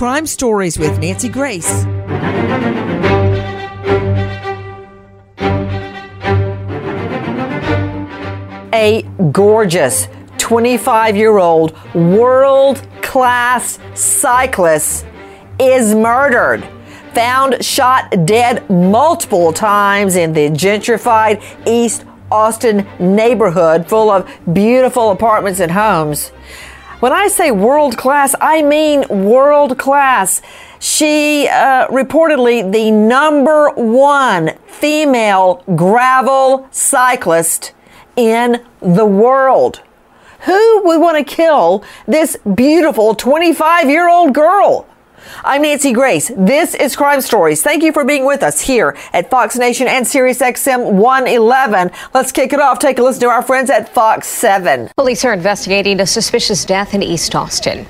Crime Stories with Nancy Grace. A gorgeous 25 year old world class cyclist is murdered. Found shot dead multiple times in the gentrified East Austin neighborhood full of beautiful apartments and homes. When I say world class, I mean world class. She uh, reportedly the number one female gravel cyclist in the world. Who would want to kill this beautiful 25 year old girl? I'm Nancy Grace. This is Crime Stories. Thank you for being with us here at Fox Nation and Sirius XM 111. Let's kick it off. Take a listen to our friends at Fox 7. Police are investigating a suspicious death in East Austin.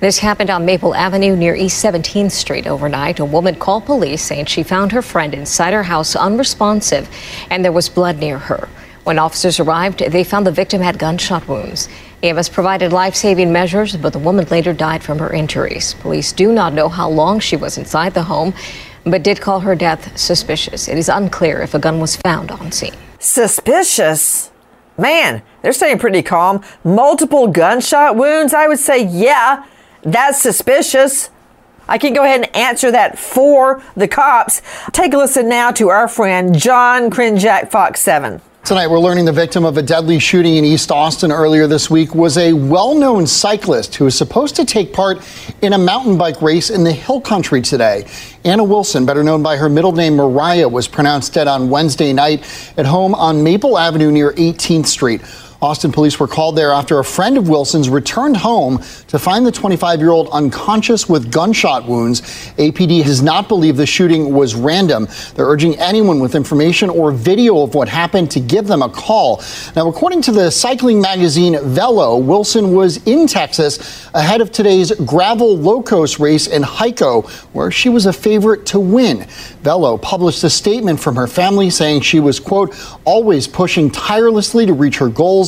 This happened on Maple Avenue near East 17th Street overnight. A woman called police saying she found her friend inside her house unresponsive and there was blood near her. When officers arrived, they found the victim had gunshot wounds. EMS provided life saving measures, but the woman later died from her injuries. Police do not know how long she was inside the home, but did call her death suspicious. It is unclear if a gun was found on scene. Suspicious? Man, they're staying pretty calm. Multiple gunshot wounds? I would say, yeah, that's suspicious. I can go ahead and answer that for the cops. Take a listen now to our friend John Krinjak, Fox 7. Tonight, we're learning the victim of a deadly shooting in East Austin earlier this week was a well known cyclist who was supposed to take part in a mountain bike race in the hill country today. Anna Wilson, better known by her middle name Moriah, was pronounced dead on Wednesday night at home on Maple Avenue near 18th Street. Austin police were called there after a friend of Wilson's returned home to find the 25 year old unconscious with gunshot wounds. APD does not believe the shooting was random. They're urging anyone with information or video of what happened to give them a call. Now, according to the cycling magazine Velo, Wilson was in Texas ahead of today's gravel locos race in Hico, where she was a favorite to win. Velo published a statement from her family saying she was, quote, always pushing tirelessly to reach her goals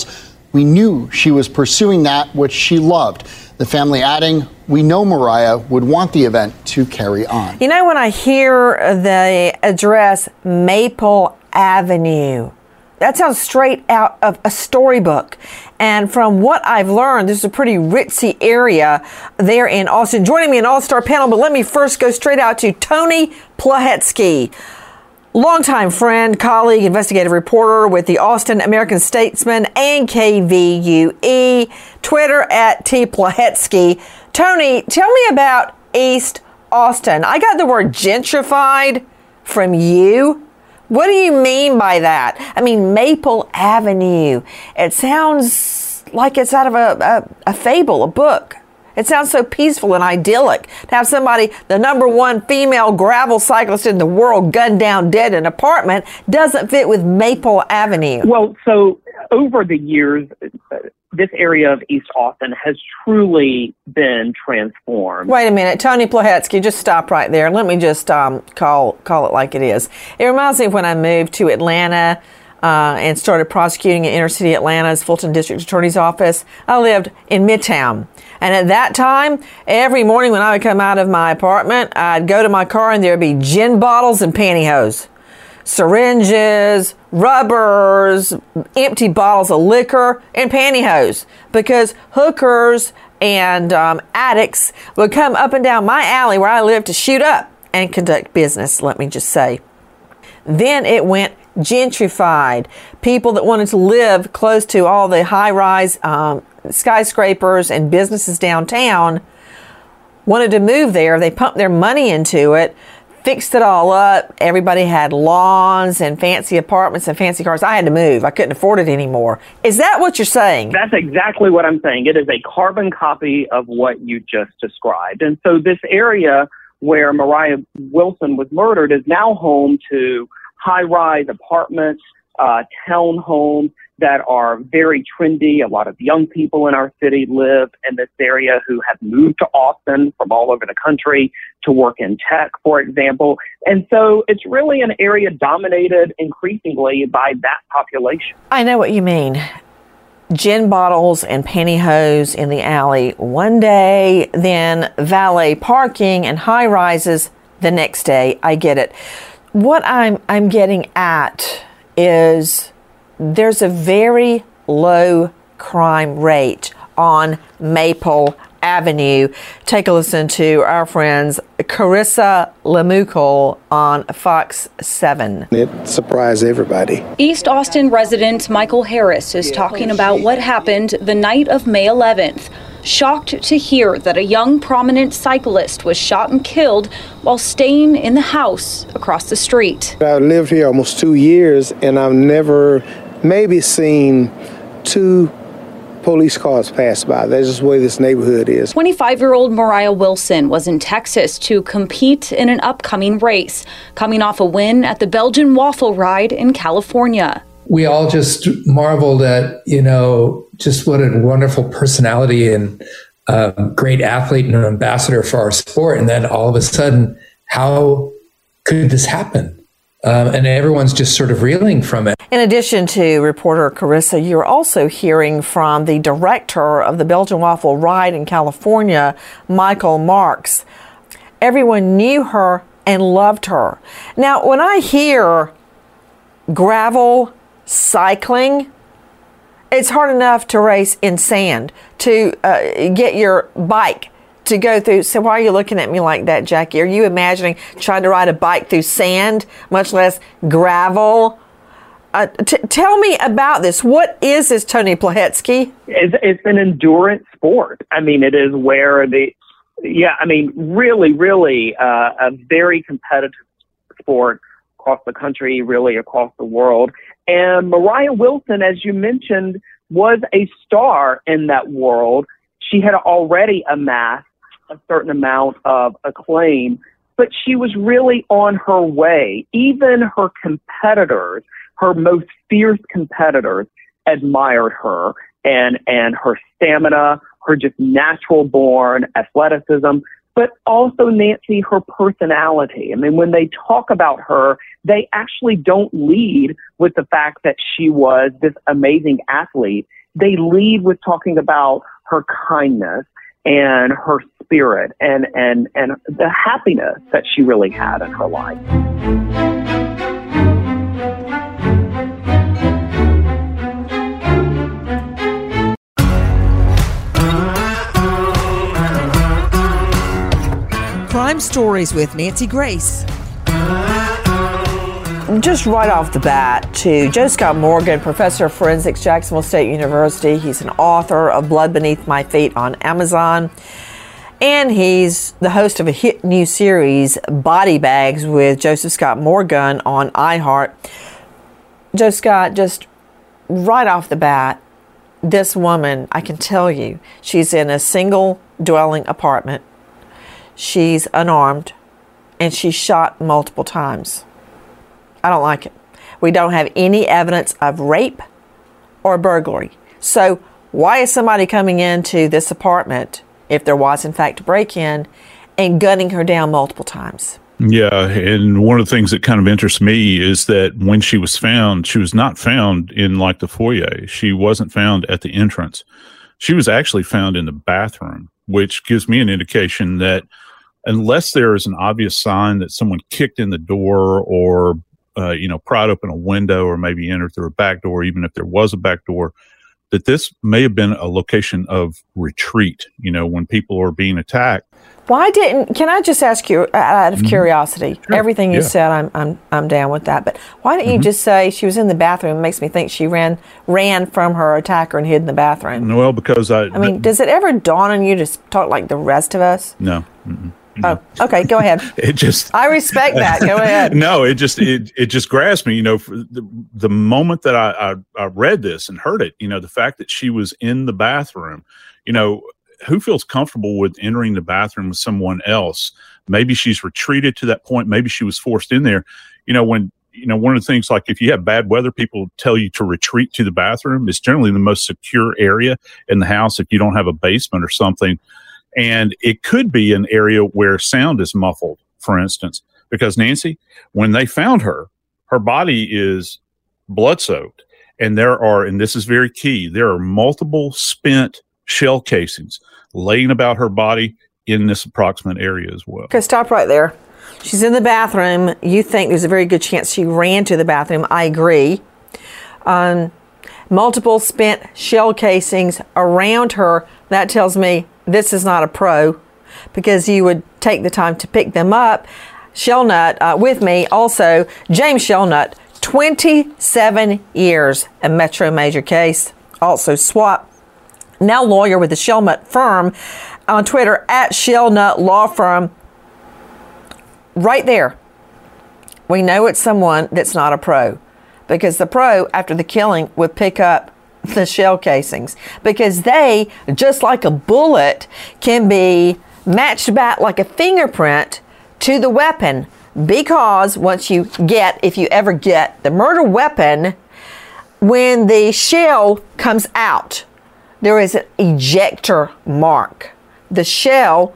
we knew she was pursuing that which she loved. The family adding, we know Moriah would want the event to carry on. You know, when I hear the address Maple Avenue, that sounds straight out of a storybook. And from what I've learned, this is a pretty ritzy area there in Austin. Joining me in All Star panel, but let me first go straight out to Tony Plohetski longtime friend, colleague, investigative reporter with the Austin American Statesman and KVUE, Twitter at T. Plohetski. Tony, tell me about East Austin. I got the word gentrified from you. What do you mean by that? I mean, Maple Avenue. It sounds like it's out of a, a, a fable, a book. It sounds so peaceful and idyllic to have somebody, the number one female gravel cyclist in the world, gunned down dead in an apartment, doesn't fit with Maple Avenue. Well, so over the years, this area of East Austin has truly been transformed. Wait a minute, Tony Plohetski, just stop right there. Let me just um, call call it like it is. It reminds me of when I moved to Atlanta. Uh, and started prosecuting in inner city Atlanta's Fulton District Attorney's Office. I lived in Midtown. And at that time, every morning when I would come out of my apartment, I'd go to my car and there'd be gin bottles and pantyhose, syringes, rubbers, empty bottles of liquor, and pantyhose because hookers and um, addicts would come up and down my alley where I lived to shoot up and conduct business, let me just say. Then it went gentrified. People that wanted to live close to all the high rise um, skyscrapers and businesses downtown wanted to move there. They pumped their money into it, fixed it all up. Everybody had lawns and fancy apartments and fancy cars. I had to move. I couldn't afford it anymore. Is that what you're saying? That's exactly what I'm saying. It is a carbon copy of what you just described. And so this area where Moriah Wilson was murdered is now home to high rise apartments, uh, townhomes that are very trendy. A lot of young people in our city live in this area who have moved to Austin from all over the country to work in tech, for example. And so it's really an area dominated increasingly by that population. I know what you mean. gin bottles and pantyhose in the alley one day, then valet parking and high rises the next day. I get it. What I'm I'm getting at is there's a very low crime rate on Maple Avenue. Take a listen to our friends Carissa Lehmkuhl on Fox 7. It surprised everybody. East Austin resident Michael Harris is talking about what happened the night of May 11th. Shocked to hear that a young prominent cyclist was shot and killed while staying in the house across the street. I've lived here almost two years and I've never maybe seen two police cars pass by. That's just the way this neighborhood is. 25 year old Moriah Wilson was in Texas to compete in an upcoming race, coming off a win at the Belgian Waffle Ride in California. We all just marveled at, you know, just what a wonderful personality and uh, great athlete and an ambassador for our sport. And then all of a sudden, how could this happen? Um, and everyone's just sort of reeling from it. In addition to reporter Carissa, you're also hearing from the director of the Belgian Waffle Ride in California, Michael Marckx. Everyone knew her and loved her. Now, when I hear gravel cycling, it's hard enough to race in sand, to uh, get your bike to go through. So why are you looking at me like that, Jackie? Are you imagining trying to ride a bike through sand, much less gravel? Uh, t- tell me about this. What is this, Tony Plohetski? It's, it's an endurance sport. I mean, it is where the, yeah, I mean, really, really uh, a very competitive sport across the country, really across the world. And Moriah Wilson, as you mentioned, was a star in that world. She had already amassed a certain amount of acclaim, but she was really on her way. Even her competitors, her most fierce competitors, admired her and, and her stamina, her just natural born athleticism, but also Nancy, her personality. I mean, when they talk about her, they actually don't lead with the fact that she was this amazing athlete. They lead with talking about her kindness and her spirit and, and, and the happiness that she really had in her life. Crime Stories with Nancy Grace just right off the bat to Joe Scott Morgan, professor of forensics, Jacksonville State University. He's an author of Blood Beneath My Feet on Amazon. And he's the host of a hit new series, Body Bags, with Joseph Scott Morgan on iHeart. Joe Scott, just right off the bat, this woman, I can tell you, she's in a single dwelling apartment. She's unarmed and she's shot multiple times. I don't like it. We don't have any evidence of rape or burglary. So, why is somebody coming into this apartment, if there was in fact a break in, and gunning her down multiple times? Yeah, and one of the things that kind of interests me is that when she was found, she was not found in like the foyer. She wasn't found at the entrance. She was actually found in the bathroom, which gives me an indication that unless there is an obvious sign that someone kicked in the door or uh, you know, pried open a window or maybe entered through a back door, even if there was a back door, that this may have been a location of retreat, you know, when people are being attacked. Why didn't, can I just ask you out of mm-hmm. curiosity, sure. everything you yeah. said, I'm, I'm, I'm down with that, but why didn't mm-hmm. you just say she was in the bathroom? It makes me think she ran, ran from her attacker and hid in the bathroom. Well, because I, I mean, th- does it ever dawn on you to talk like the rest of us? No. Mm-mm. Oh, mm-hmm. okay. Go ahead. it just. I respect that. Go ahead. no, it just it it just grasped me. You know, the, the moment that I, I I read this and heard it, you know, the fact that she was in the bathroom, you know, who feels comfortable with entering the bathroom with someone else? Maybe she's retreated to that point. Maybe she was forced in there. You know, when you know one of the things like if you have bad weather, people tell you to retreat to the bathroom. It's generally the most secure area in the house if you don't have a basement or something. And it could be an area where sound is muffled, for instance, because Nancy, when they found her, her body is blood soaked and there are, and this is very key, there are multiple spent shell casings laying about her body in this approximate area as well. Okay, stop right there. She's in the bathroom. You think there's a very good chance she ran to the bathroom. I agree. Um, multiple spent shell casings around her. That tells me this is not a pro because you would take the time to pick them up. Shelnutt uh, with me also, James Shelnutt, 27 years, a Metro Major case, also SWAT, now lawyer with the Shelnutt firm on Twitter at Shelnutt Law Firm. Right there, we know it's someone that's not a pro because the pro, after the killing, would pick up the shell casings because they, just like a bullet, can be matched back like a fingerprint to the weapon because once you get, if you ever get the murder weapon, when the shell comes out, there is an ejector mark. The shell,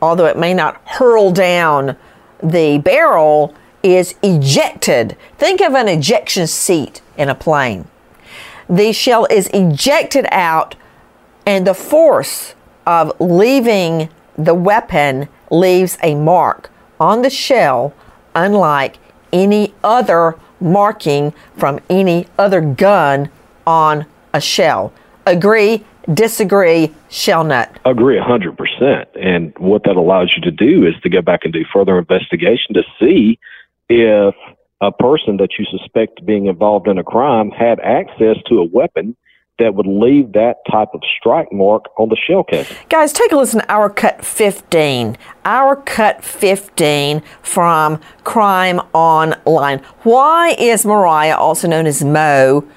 although it may not hurl down the barrel, is ejected. Think of an ejection seat in a plane. The shell is ejected out, and the force of leaving the weapon leaves a mark on the shell, unlike any other marking from any other gun on a shell. Agree, disagree, Shelnutt? Agree 100%. And what that allows you to do is to go back and do further investigation to see if a person that you suspect being involved in a crime had access to a weapon that would leave that type of strike mark on the shell casing. Guys, take a listen to Our Cut 15. Our Cut 15 from Crime Online. Why is Moriah, also known as Mo,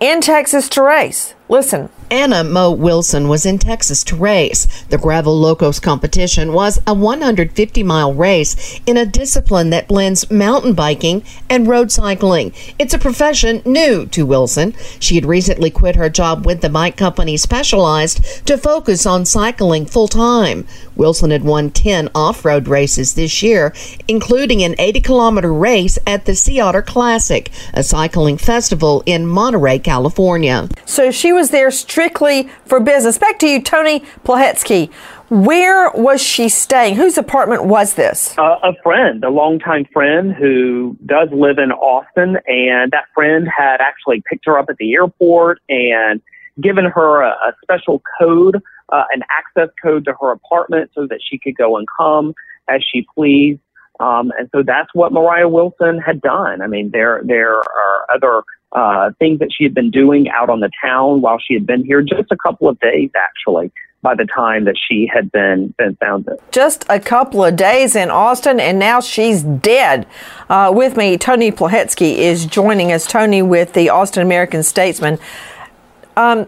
in Texas to race? Listen. Anna Mo Wilson was in Texas to race. The Gravel Locos competition was a 150 mile race in a discipline that blends mountain biking and road cycling. It's a profession new to Wilson. She had recently quit her job with the bike company Specialized to focus on cycling full time. Wilson had won 10 off road races this year, including an 80 kilometer race at the Sea Otter Classic, a cycling festival in Monterey, California. So she was there strictly for business. Back to you, Tony Plohetski. Where was she staying? Whose apartment was this? Uh, a friend, a longtime friend who does live in Austin, and that friend had actually picked her up at the airport and given her a, a special code, uh, an access code to her apartment so that she could go and come as she pleased. Um, and so that's what Moriah Wilson had done. I mean, there there are other uh, things that she had been doing out on the town while she had been here, just a couple of days actually. By the time that she had been been found, just a couple of days in Austin, and now she's dead. Uh, with me, Tony Plohetski is joining us. Tony with the Austin American Statesman. Um,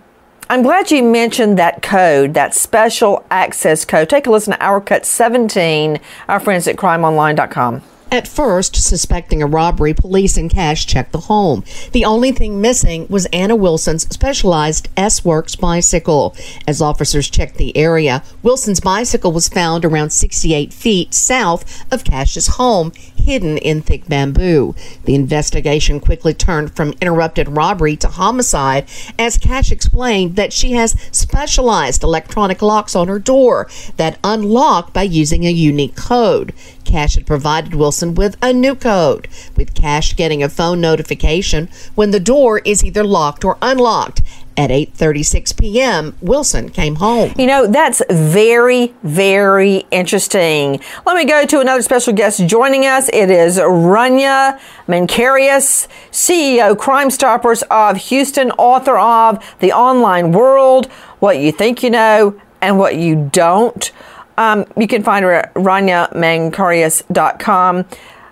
I'm glad you mentioned that code, that special access code. Take a listen to Our Cut 17, our friends at crimeonline.com. At first, suspecting a robbery, police and Cash checked the home. The only thing missing was Anna Wilson's specialized S Works bicycle. As officers checked the area, Wilson's bicycle was found around 68 feet south of Cash's home, hidden in thick bamboo. The investigation quickly turned from interrupted robbery to homicide as Cash explained that she has specialized electronic locks on her door that unlock by using a unique code. Cash had provided Wilson with a new code, with Cash getting a phone notification when the door is either locked or unlocked. At 8:36 p.m., Wilson came home. You know, that's very very interesting. Let me go to another special guest joining us. It is Rania Mankarious, CEO Crime Stoppers of Houston, author of The Online World, What You Think You Know and What You Don't. Um, you can find her at raniamankarious.com.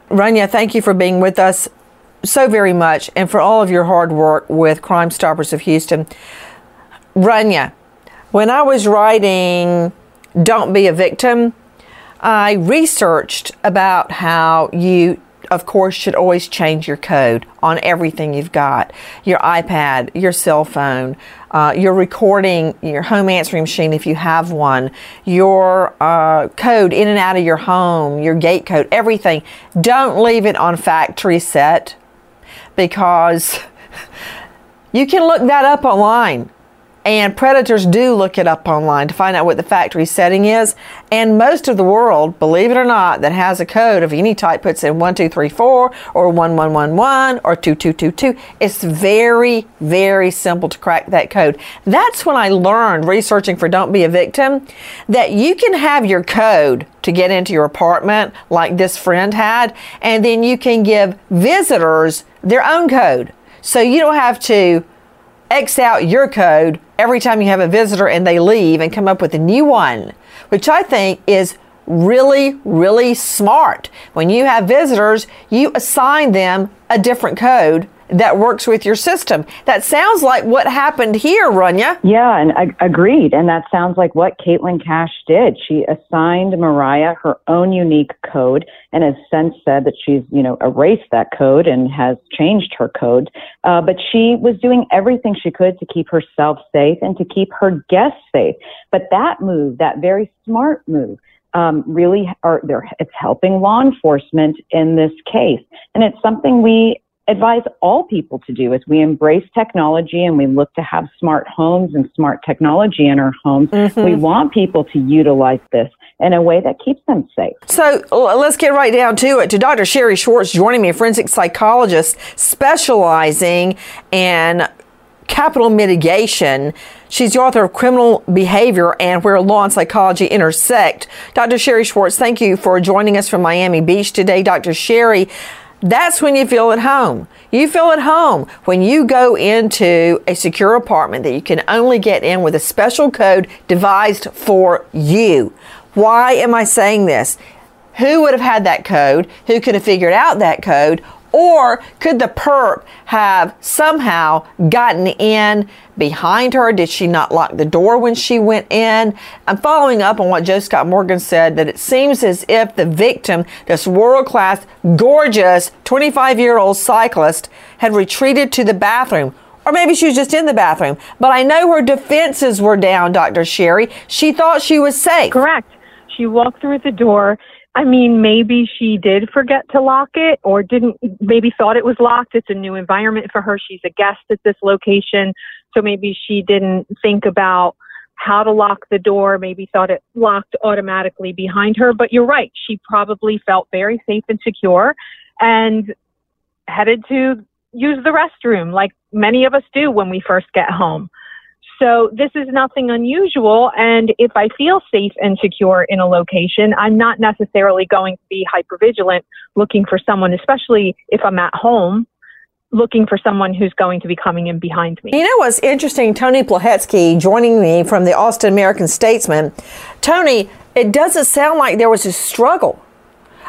Rania, thank you for being with us so very much and for all of your hard work with Crime Stoppers of Houston. Rania, when I was writing Don't Be a Victim, I researched about how you of course, should always change your code on everything you've got your iPad, your cell phone, uh, your recording, your home answering machine if you have one, your uh, code in and out of your home, your gate code, everything. Don't leave it on factory set because You can look that up online. And predators do look it up online to find out what the factory setting is. And most of the world, believe it or not, that has a code of any type puts in 1234 or 1111 or 2222. It's very, very simple to crack that code. That's when I learned researching for Don't Be a Victim that you can have your code to get into your apartment like this friend had, and then you can give visitors their own code. So you don't have to X out your code every time you have a visitor and they leave and come up with a new one, which I think is really, really smart. When you have visitors, you assign them a different code that works with your system. That sounds like what happened here, Rania. Yeah, and I agreed. And that sounds like what Caitlin Cash did. She assigned Moriah her own unique code and has since said that she's, you know, erased that code and has changed her code. Uh, but she was doing everything she could to keep herself safe and to keep her guests safe. But that move, that very smart move, um, really are there. It's helping law enforcement in this case, and it's something we advise all people to do as we embrace technology and we look to have smart homes and smart technology in our homes. Mm-hmm. We want people to utilize this in a way that keeps them safe. So let's get right down to it. To Dr. Sherry Schwartz joining me, a forensic psychologist specializing in capital mitigation. She's the author of Criminal Behavior and Where Law and Psychology Intersect. Dr. Sherry Schwartz, thank you for joining us from Miami Beach today. Dr. Sherry, that's when you feel at home. You feel at home when you go into a secure apartment that you can only get in with a special code devised for you. Why am I saying this? Who would have had that code? Who could have figured out that code? Or could the perp have somehow gotten in behind her? Did she not lock the door when she went in? I'm following up on what Joe Scott Morgan said that it seems as if the victim, this world class, gorgeous 25 year old cyclist, had retreated to the bathroom. Or maybe she was just in the bathroom. But I know her defenses were down, Dr. Sherry. She thought she was safe. Correct. She walked through the door I mean, maybe she did forget to lock it or didn't, maybe thought it was locked. It's a new environment for her. She's a guest at this location. So maybe she didn't think about how to lock the door, maybe thought it locked automatically behind her. But you're right. She probably felt very safe and secure and headed to use the restroom like many of us do when we first get home. So this is nothing unusual. And if I feel safe and secure in a location, I'm not necessarily going to be hypervigilant looking for someone, especially if I'm at home looking for someone who's going to be coming in behind me. You know what's interesting? Tony Plohetski joining me from the Austin American Statesman. Tony, it doesn't sound like there was a struggle.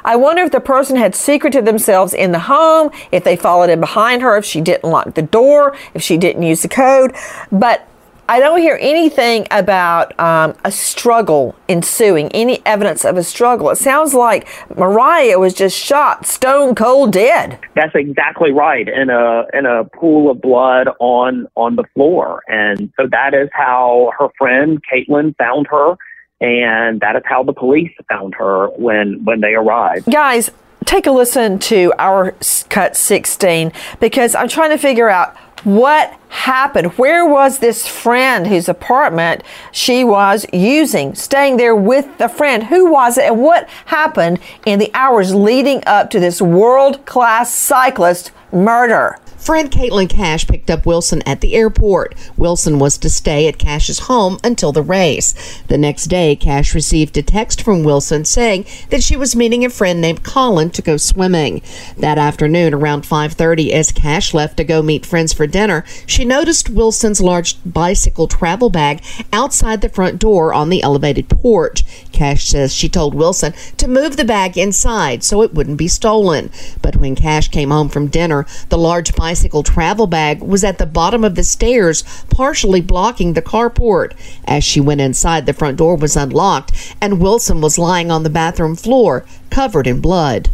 I wonder if the person had secreted themselves in the home, if they followed in behind her, if she didn't lock the door, if she didn't use the code. But I don't hear anything about um, a struggle ensuing, any evidence of a struggle. It sounds like Moriah was just shot stone cold dead. That's exactly right in a in a pool of blood on on the floor, and so that is how her friend Caitlin found her, and that is how the police found her when when they arrived. Guys, take a listen to our cut 16 because I'm trying to figure out what happened? Where was this friend whose apartment she was using, staying there with the friend? Who was it? And what happened in the hours leading up to this world class cyclist murder? Friend Caitlin Cash picked up Wilson at the airport. Wilson was to stay at Cash's home until the race. The next day, Cash received a text from Wilson saying that she was meeting a friend named Colin to go swimming. That afternoon, around 5:30, as Cash left to go meet friends for dinner, she noticed Wilson's large bicycle travel bag outside the front door on the elevated porch. Cash says she told Wilson to move the bag inside so it wouldn't be stolen. But when Cash came home from dinner, the large bicycle bicycle travel bag was at the bottom of the stairs, partially blocking the carport. As she went inside, the front door was unlocked, and Wilson was lying on the bathroom floor, covered in blood.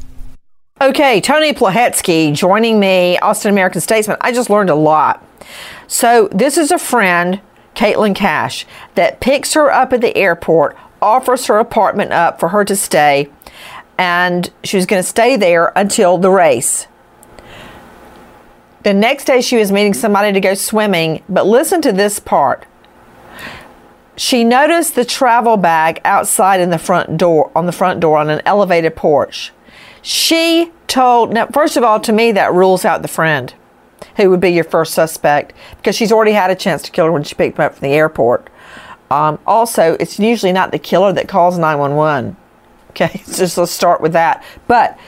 Okay, Tony Plohetski joining me, Austin American Statesman. I just learned a lot. So, this is a friend, Caitlin Cash, that picks her up at the airport, offers her apartment up for her to stay, and she was going to stay there until the race. The next day, she was meeting somebody to go swimming, but listen to this part. She noticed the travel bag outside in the front door, on the front door on an elevated porch. She told, now, first of all, to me, that rules out the friend who would be your first suspect because she's already had a chance to kill her when she picked him up from the airport. Um, also, it's usually not the killer that calls 911. Okay, just let's start with that. But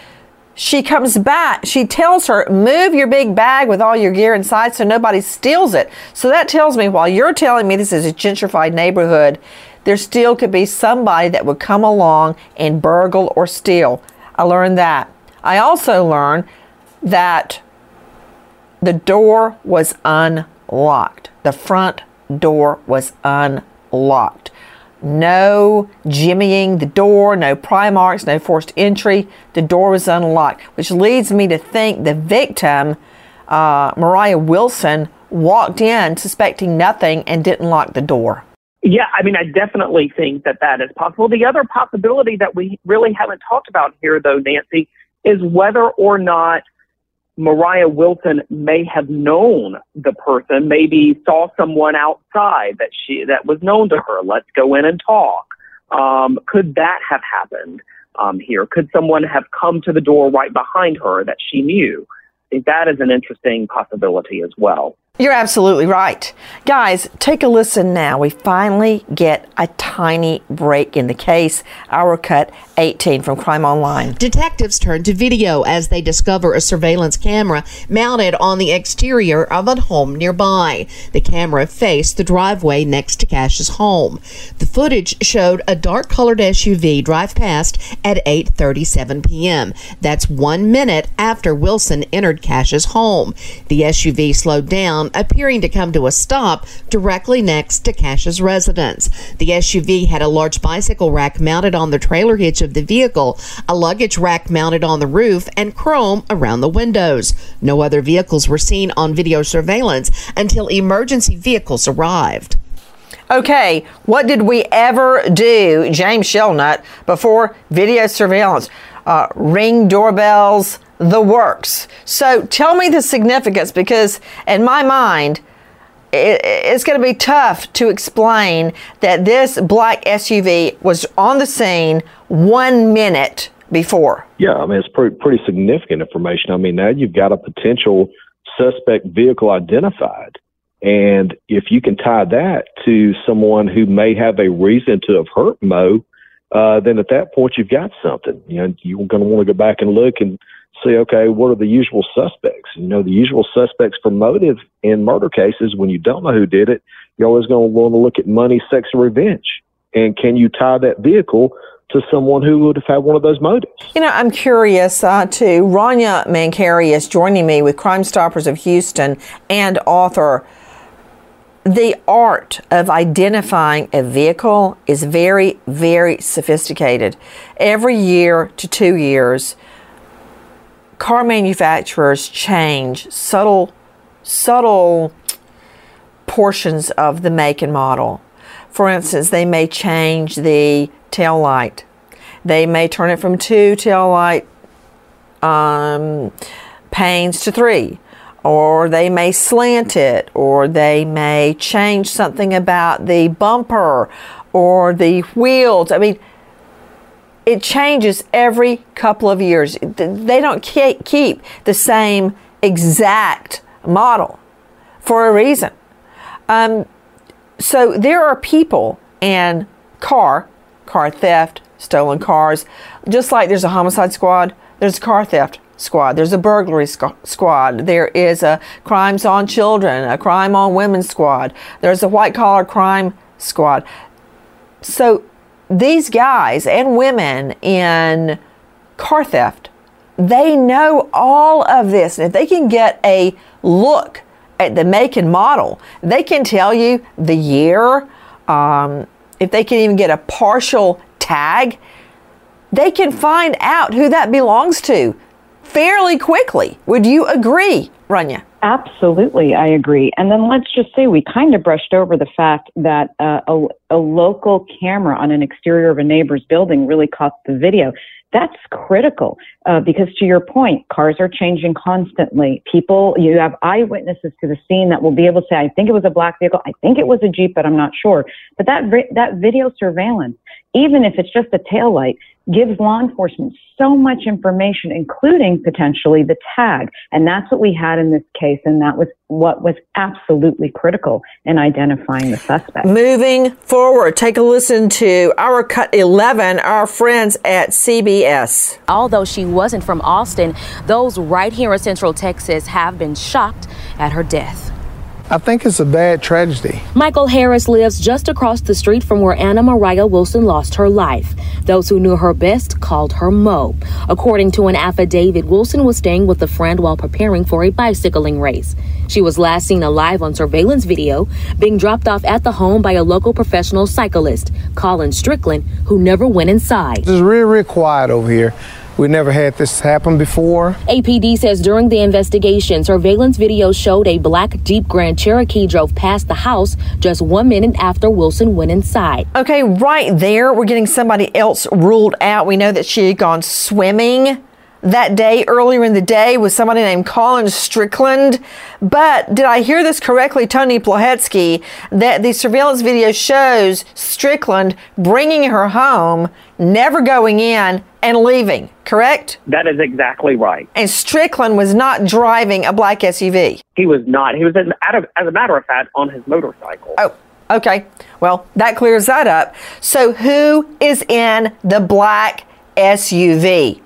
she comes back. She tells her, move your big bag with all your gear inside so nobody steals it. So that tells me while you're telling me this is a gentrified neighborhood, there still could be somebody that would come along and burgle or steal. I learned that. I also learned that the door was unlocked. The front door was unlocked. No jimmying the door, no pry marks, no forced entry. The door was unlocked, which leads me to think the victim, uh, Moriah Wilson, walked in suspecting nothing and didn't lock the door. Yeah, I mean, I definitely think that that is possible. The other possibility that we really haven't talked about here, though, Nancy, is whether or not Moriah Wilson may have known the person, maybe saw someone outside that she that was known to her. Let's go in and talk. Um, could that have happened um, here? Could someone have come to the door right behind her that she knew? I think that is an interesting possibility as well. You're absolutely right. Guys, take a listen now. We finally get a tiny break in the case. Our cut 18 from Crime Online. Detectives turn to video as they discover a surveillance camera mounted on the exterior of a home nearby. The camera faced the driveway next to Cash's home. The footage showed a dark colored SUV drive past at 8:37 p.m. That's 1 minute after Wilson entered Cash's home. The SUV slowed down appearing to come to a stop directly next to Cash's residence. The SUV had a large bicycle rack mounted on the trailer hitch of the vehicle, a luggage rack mounted on the roof, and chrome around the windows. No other vehicles were seen on video surveillance until emergency vehicles arrived. Okay, what did we ever do, James Shelnutt, before video surveillance? Uh, ring doorbells, the works. So tell me the significance because, in my mind, it, it's going to be tough to explain that this black SUV was on the scene one minute before. Yeah, I mean, it's pretty, pretty significant information. I mean, now you've got a potential suspect vehicle identified. And if you can tie that to someone who may have a reason to have hurt Mo, uh, then at that point you've got something. You know, you're going to want to go back and look and see, okay, what are the usual suspects? You know, the usual suspects for motive in murder cases, when you don't know who did it, you're always going to want to look at money, sex, revenge. And can you tie that vehicle to someone who would have had one of those motives? You know, I'm curious uh, too. Rania Mankari is joining me with Crime Stoppers of Houston and author. The art of identifying a vehicle is very, very sophisticated. Every year to two years, car manufacturers change subtle, subtle portions of the make and model. For instance, they may change the tail light. They may turn it from two tail light um, panes to three, or they may slant it, or they may change something about the bumper or the wheels. I mean, it changes every couple of years. They don't keep the same exact model for a reason. Um, so there are people and car, car theft, stolen cars, just like there's a homicide squad, there's a car theft squad, there's a burglary squad, there is a crimes on children, a crime on women squad, there's a white collar crime squad. So these guys and women in car theft, they know all of this. And if they can get a look at the make and model, they can tell you the year. Um, if they can even get a partial tag, they can find out who that belongs to fairly quickly. Would you agree, Rania? Absolutely, I agree. And then let's just say we kind of brushed over the fact that uh, a, a local camera on an exterior of a neighbor's building really caught the video. That's critical uh, because, to your point, cars are changing constantly. People, you have eyewitnesses to the scene that will be able to say, "I think it was a black vehicle. I think it was a jeep, but I'm not sure." But that that video surveillance, even if it's just a tail light, gives law enforcement so much information, including potentially the tag. And that's what we had in this case. And that was what was absolutely critical in identifying the suspect. Moving forward, take a listen to our cut 11, our friends at CBS. Although she wasn't from Austin, those right here in Central Texas have been shocked at her death. I think it's a bad tragedy. Michael Harris lives just across the street from where Anna Moriah Wilson lost her life. Those who knew her best called her Mo. According to an affidavit, Wilson was staying with a friend while preparing for a bicycling race. She was last seen alive on surveillance video, being dropped off at the home by a local professional cyclist, Colin Strickland, who never went inside. It's real, real quiet over here. We never had this happen before. APD says during the investigation, surveillance video showed a black Jeep Grand Cherokee drove past the house just one minute after Wilson went inside. Okay, right there, we're getting somebody else ruled out. We know that she had gone swimming that day earlier in the day with somebody named Colin Strickland. But did I hear this correctly, Tony Plohetski, that the surveillance video shows Strickland bringing her home, never going in, and leaving, correct? That is exactly right. And Strickland was not driving a black SUV. He was not. He was, as a matter of fact, on his motorcycle. Oh. Okay, well, that clears that up. So, who is in the black SUV?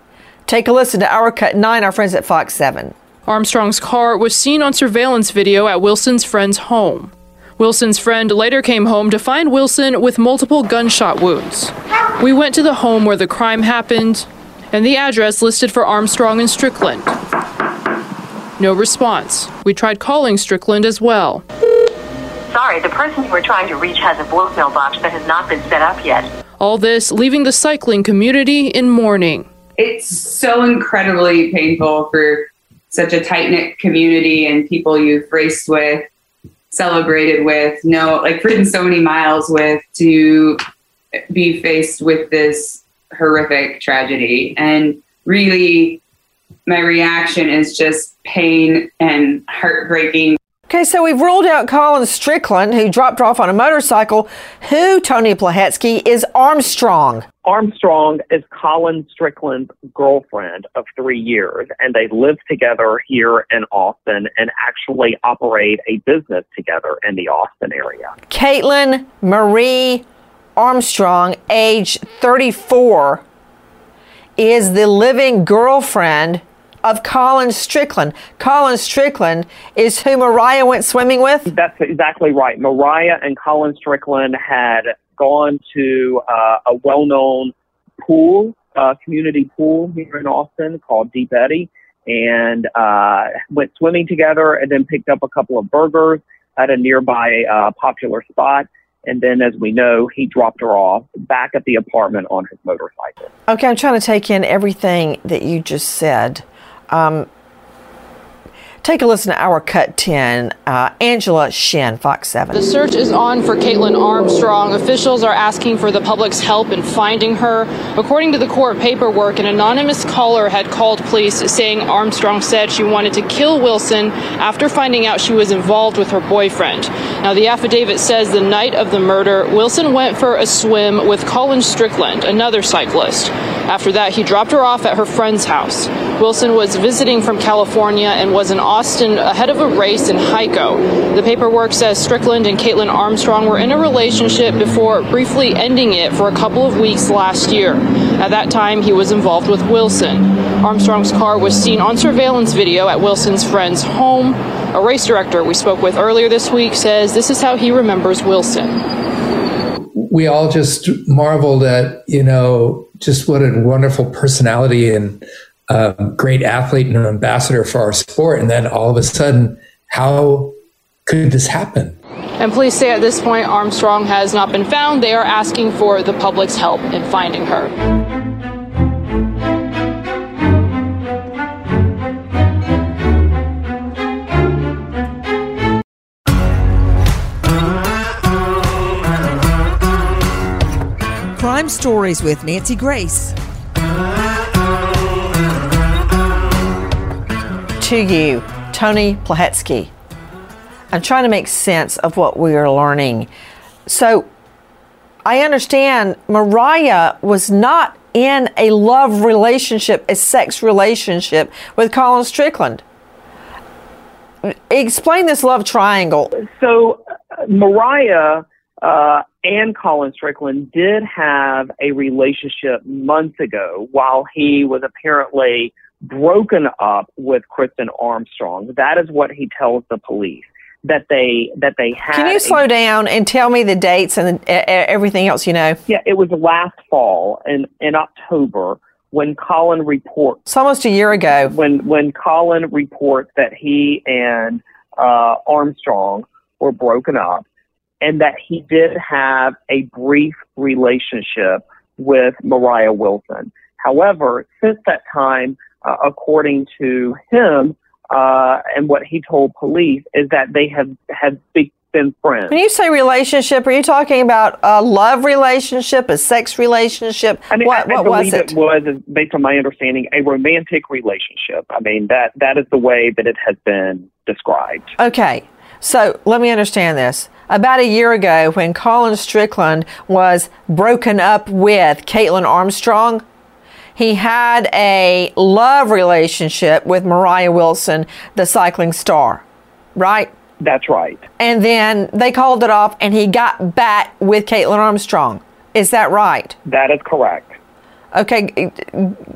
Take a listen to our cut nine, our friends at Fox 7. Armstrong's car was seen on surveillance video at Wilson's friend's home. Wilson's friend later came home to find Wilson with multiple gunshot wounds. We went to the home where the crime happened and the address listed for Armstrong and Strickland. No response. We tried calling Strickland as well. Sorry, the person you were trying to reach has a voicemail box that has not been set up yet. All this leaving the cycling community in mourning it's so incredibly painful for such a tight knit community and people you've raced with, celebrated with, no, like ridden so many miles with to be faced with this horrific tragedy. And really, my reaction is just pain and heartbreaking Okay, so we've ruled out Colin Strickland, who dropped off on a motorcycle. Who, Tony Plohetski, is Armstrong? Armstrong is Colin Strickland's girlfriend of three years, and they live together here in Austin and actually operate a business together in the Austin area. Kaitlin Marie Armstrong, age 34, is the living girlfriend of Colin Strickland. Colin Strickland is who Moriah went swimming with? That's exactly right. Moriah and Colin Strickland had gone to uh, a well known pool, uh, community pool here in Austin called Deep Eddy, and uh, went swimming together and then picked up a couple of burgers at a nearby uh, popular spot. And then, as we know, he dropped her off back at the apartment on his motorcycle. Okay, I'm trying to take in everything that you just said. Um, Take a listen to our cut 10. Uh, Angela Shin, Fox 7. The search is on for Kaitlin Armstrong. Officials are asking for the public's help in finding her. According to the court paperwork, an anonymous caller had called police saying Armstrong said she wanted to kill Wilson after finding out she was involved with her boyfriend. Now, the affidavit says the night of the murder, Wilson went for a swim with Colin Strickland, another cyclist. After that, he dropped her off at her friend's house. Wilson was visiting from California and was in Austin ahead of a race in Hico. The paperwork says Strickland and Kaitlin Armstrong were in a relationship before briefly ending it for a couple of weeks last year. At that time, he was involved with Wilson. Armstrong's car was seen on surveillance video at Wilson's friend's home. A race director we spoke with earlier this week says this is how he remembers Wilson. We all just marveled at, you know, just what a wonderful personality and a great athlete and an ambassador for our sport. And then all of a sudden, how could this happen? And police say at this point, Armstrong has not been found. They are asking for the public's help in finding her. Crime Stories with Nancy Grace. To you, Tony Plohetski. I'm trying to make sense of what we are learning. So, I understand Moriah was not in a love relationship, a sex relationship with Colin Strickland. Explain this love triangle. So, Moriah uh, and Colin Strickland did have a relationship months ago while he was apparently broken up with Kristen Armstrong. That is what he tells the police that they that they had. Can you slow down and tell me the dates and everything else you know? Yeah, it was last fall in in October when Colin reports. It's almost a year ago. When when Colin reports that he and uh, Armstrong were broken up, and that he did have a brief relationship with Moriah Wilson. However, since that time, uh, according to him uh, and what he told police, is that they have have been friends. When you say relationship, are you talking about a love relationship, a sex relationship? I mean, what, I, I what was believe it? it was, based on my understanding, a romantic relationship. I mean, that that is the way that it has been described. Okay, so let me understand this. About a year ago, when Colin Strickland was broken up with Kaitlin Armstrong, he had a love relationship with Moriah Wilson, the cycling star, right? That's right. And then they called it off, and he got back with Kaitlin Armstrong. Is that right? That is correct. Okay,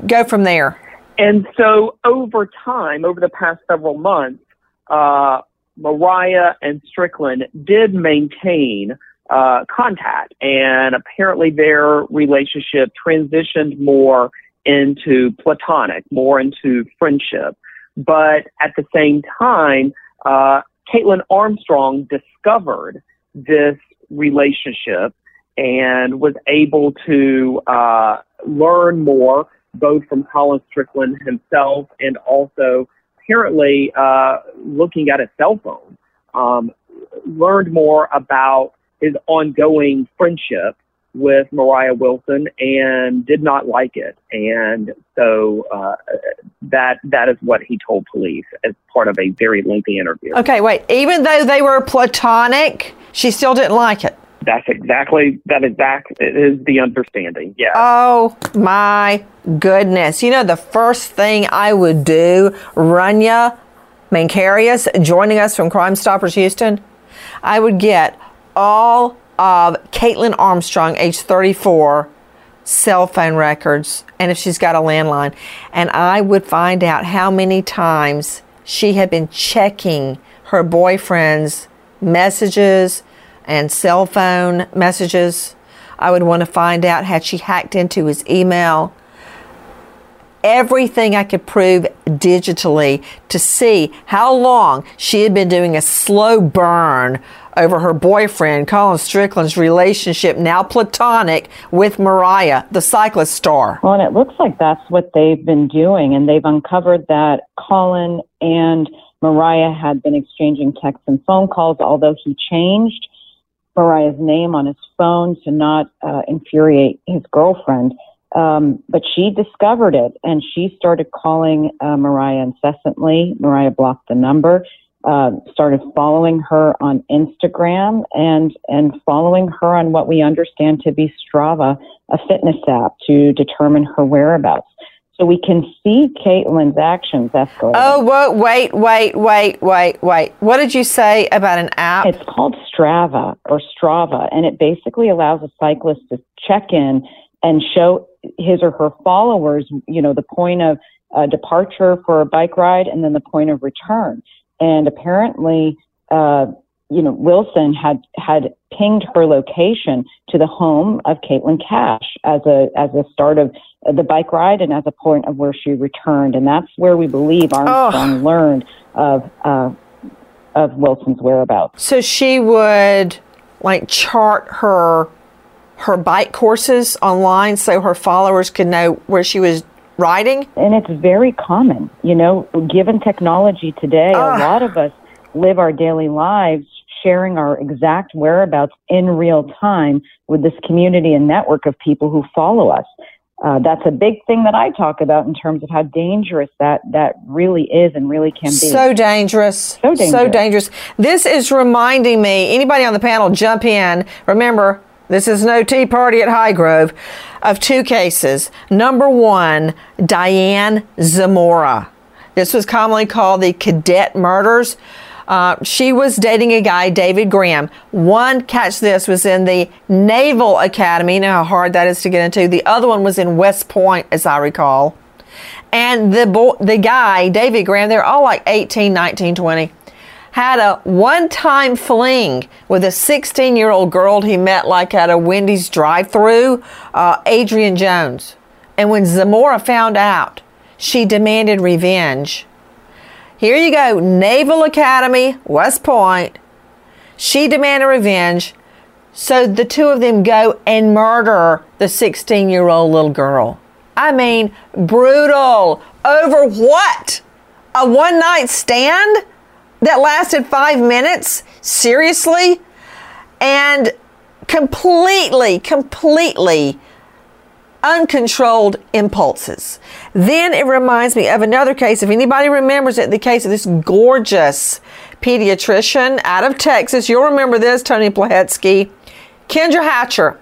go from there. And so over time, over the past several months, uh, Moriah and Strickland did maintain uh, contact, and apparently their relationship transitioned more into platonic, more into friendship. But at the same time, uh, Kaitlin Armstrong discovered this relationship and was able to uh, learn more, both from Colin Strickland himself and also apparently uh, looking at a cell phone. Um, learned more about his ongoing friendship with Moriah Wilson and did not like it. And so uh, that that is what he told police as part of a very lengthy interview. Okay, wait. Even though they were platonic, she still didn't like it. That's exactly that exact is the understanding. Yeah. Oh my goodness. You know the first thing I would do, Rania Mankarious joining us from Crime Stoppers Houston, I would get all of Kaitlin Armstrong, age 34, cell phone records, and if she's got a landline, and I would find out how many times she had been checking her boyfriend's messages and cell phone messages. I would want to find out had she hacked into his email. Everything I could prove digitally to see how long she had been doing a slow burn over her boyfriend, Colin Strickland's relationship, now platonic, with Moriah, the cyclist star. Well, and it looks like that's what they've been doing, and they've uncovered that Colin and Moriah had been exchanging texts and phone calls, although he changed Moriah's name on his phone to not uh, infuriate his girlfriend. Um, but she discovered it and she started calling uh, Moriah incessantly. Moriah blocked the number, uh, started following her on Instagram and, and following her on what we understand to be Strava, a fitness app to determine her whereabouts. So we can see Kaitlin's actions escalate. Oh, wait, wait, wait, wait, wait. What did you say about an app? It's called Strava or Strava, and it basically allows a cyclist to check in and show his or her followers, you know, the point of uh, departure for a bike ride and then the point of return. And apparently, uh, you know, Wilson had had pinged her location to the home of Caitlin Cash as a as a start of the bike ride and as a point of where she returned, and that's where we believe Armstrong oh. learned of uh, of Wilson's whereabouts. So she would like chart her her bike courses online so her followers could know where she was riding? And it's very common. You know, given technology today, a lot of us live our daily lives sharing our exact whereabouts in real time with this community and network of people who follow us. uh, that's a big thing that I talk about in terms of how dangerous that that really is and really can be. So dangerous. So dangerous. So dangerous. This is reminding me, anybody on the panel jump in. Remember, this is no tea party at Highgrove, of two cases. Number one, Diane Zamora. This was commonly called the cadet murders. Uh, she was dating a guy, David Graham. One, catch this, was in the Naval Academy. You know how hard that is to get into. The other one was in West Point, as I recall. And the the guy, David Graham, they're all like 18, 19, 20, had a one time fling with a 16 year old girl he met like at a Wendy's drive through, uh, Adrianne Jones. And when Zamora found out, she demanded revenge here you go, Naval Academy, West Point. She demanded revenge. So the two of them go and murder the 16 year old little girl. I mean, brutal. Over what? A one night stand that lasted five minutes? Seriously? And completely, completely uncontrolled impulses. Then it reminds me of another case. If anybody remembers it, the case of this gorgeous pediatrician out of Texas. You'll remember this, Tony Plohetski, Kendra Hatcher.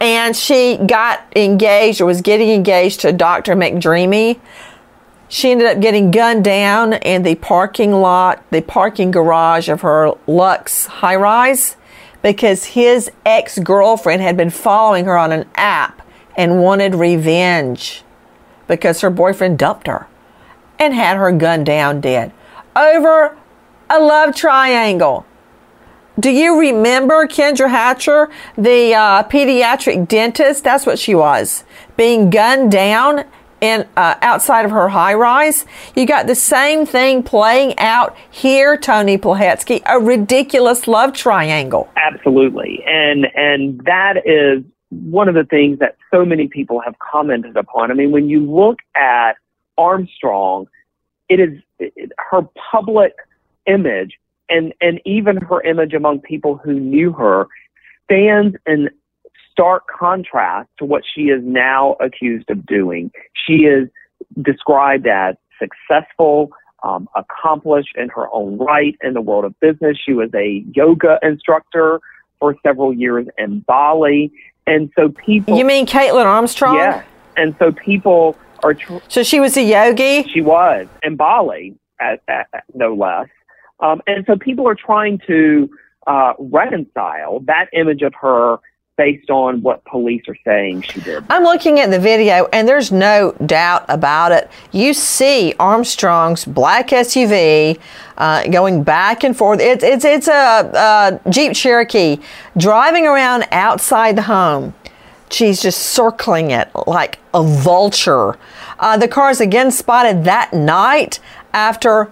And she got engaged or was getting engaged to Dr. McDreamy. She ended up getting gunned down in the parking lot, the parking garage of her Lux high rise because his ex girlfriend had been following her on an app and wanted revenge because her boyfriend dumped her and had her gunned down dead over a love triangle. Do you remember Kendra Hatcher, the uh, pediatric dentist? That's what she was, being gunned down in uh, outside of her high rise. You got the same thing playing out here, Tony Plohetski, a ridiculous love triangle. Absolutely, and and that is one of the things that so many people have commented upon. I mean, when you look at Armstrong, it is it, her public image and, and even her image among people who knew her stands in stark contrast to what she is now accused of doing. She is described as successful, um, accomplished in her own right in the world of business. She was a yoga instructor for several years in Bali. And so people. You mean Kaitlin Armstrong? Yeah. And so people are. Tr- so she was a yogi? She was in Bali, at, at, at no less. Um, and so people are trying to uh, reconcile that image of her based on what police are saying she did. I'm looking at the video, and there's no doubt about it. You see Armstrong's black SUV uh, going back and forth. It's it's it's a, a Jeep Cherokee driving around outside the home. She's just circling it like a vulture. Uh, the car is again spotted that night after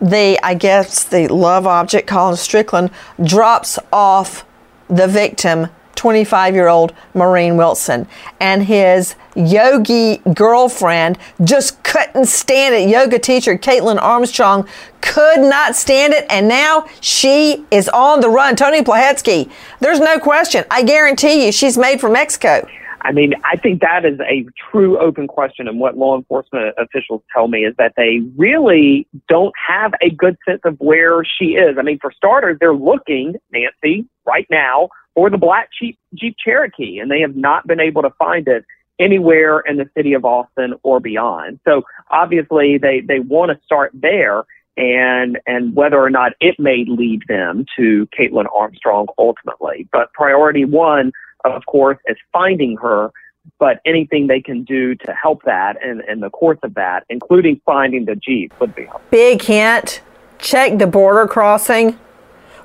the, I guess, the love object, Colin Strickland, drops off the victim 25 year old Maureen Wilson. And his yogi girlfriend just couldn't stand it. Yoga teacher Kaitlin Armstrong could not stand it. And now she is on the run. Tony Plohetski, there's no question. I guarantee you she's made for Mexico. I mean, I think that is a true open question. And what law enforcement officials tell me is that they really don't have a good sense of where she is. I mean, for starters, they're looking, Nancy, right now for the black Jeep, Jeep Cherokee, and they have not been able to find it anywhere in the city of Austin or beyond. So obviously, they, they want to start there and and whether or not it may lead them to Kaitlin Armstrong ultimately. But priority one of course, is finding her, but anything they can do to help that and in the course of that, including finding the Jeep, would be helpful. Big hint check the border crossing.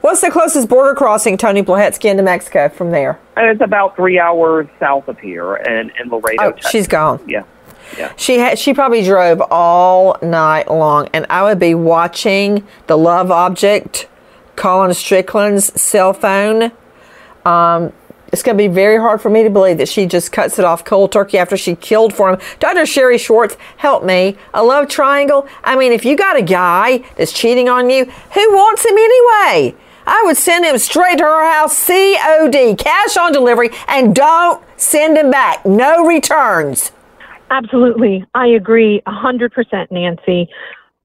What's the closest border crossing, Tony Plohetski, into Mexico from there? It's about three hours south of here in, in Laredo. Oh, Texas. she's gone. Yeah. Yeah. She had she probably drove all night long, and I would be watching the love object, Colin Strickland's cell phone. Um, it's going to be very hard for me to believe that she just cuts it off cold turkey after she killed for him. Dr. Sherry Schwartz, help me. A love triangle? I mean, if you got a guy that's cheating on you, who wants him anyway? I would send him straight to her house, COD, cash on delivery, and don't send him back. No returns. Absolutely. I agree 100%, Nancy.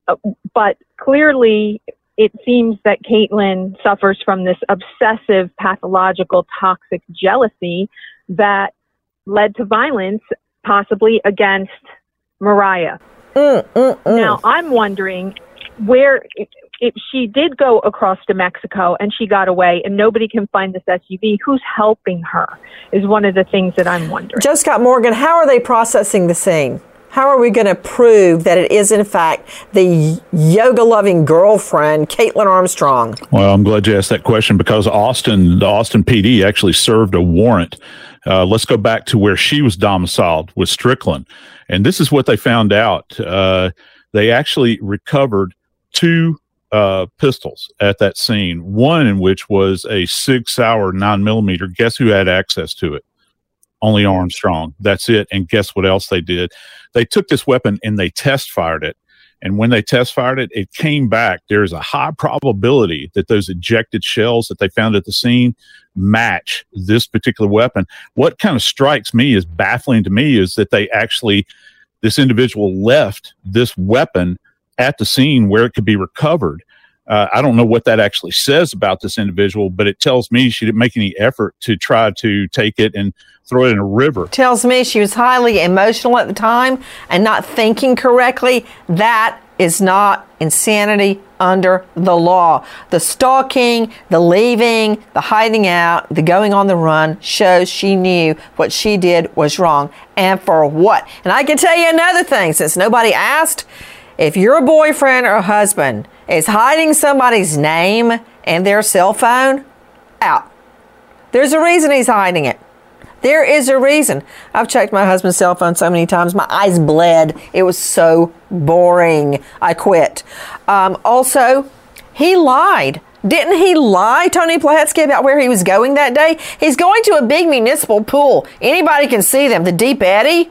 Uh, but clearly, it seems that Kaitlin suffers from this obsessive, pathological, toxic jealousy that led to violence, possibly against Moriah. Mm, mm, mm. Now, I'm wondering where, if she did go across to Mexico and she got away and nobody can find this SUV, who's helping her is one of the things that I'm wondering. Joe Scott Morgan, how are they processing the scene? How are we going to prove that it is, in fact, the yoga loving girlfriend, Kaitlin Armstrong? Well, I'm glad you asked that question because Austin, the Austin PD actually served a warrant. Uh, let's go back to where she was domiciled with Strickland. And this is what they found out. Uh, they actually recovered two uh, pistols at that scene, one in which was a Sig Sauer nine millimeter. Guess who had access to it? Only Armstrong. That's it. And guess what else they did? They took this weapon and they test fired it. And when they test fired it, it came back. There's a high probability that those ejected shells that they found at the scene match this particular weapon. What kind of strikes me is baffling to me is that they actually, this individual left this weapon at the scene where it could be recovered. Uh, I don't know what that actually says about this individual, but it tells me she didn't make any effort to try to take it and throw it in a river. Tells me she was highly emotional at the time and not thinking correctly. That is not insanity under the law. The stalking, the leaving, the hiding out, the going on the run shows she knew what she did was wrong and for what. And I can tell you another thing since nobody asked. If your boyfriend or husband is hiding somebody's name and their cell phone, out. There's a reason he's hiding it. There is a reason. I've checked my husband's cell phone so many times, my eyes bled. It was so boring. I quit. Um, also, he lied. Didn't he lie, Tony Plohetski, about where he was going that day? He's going to a big municipal pool. Anybody can see them. The Deep Eddy.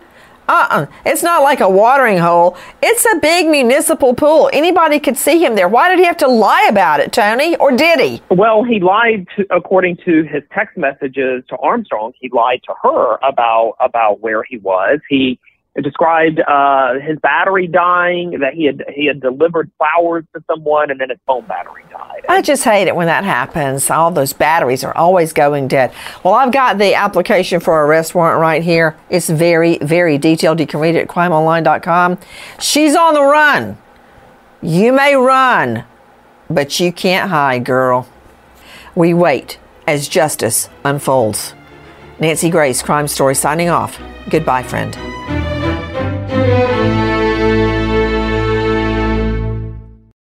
Uh-uh. It's not like a watering hole. It's a big municipal pool. Anybody could see him there. Why did he have to lie about it, Tony? Or did he? Well, he lied to, according to his text messages to Armstrong. He lied to her about about where he was. He described uh, his battery dying, that he had he had delivered flowers to someone, and then his phone battery died. I just hate it when that happens. All those batteries are always going dead. Well, I've got the application for arrest warrant right here. It's very, very detailed. You can read it at crimeonline.com. She's on the run. You may run, but you can't hide, girl. We wait as justice unfolds. Nancy Grace, Crime Story, signing off. Goodbye, friend.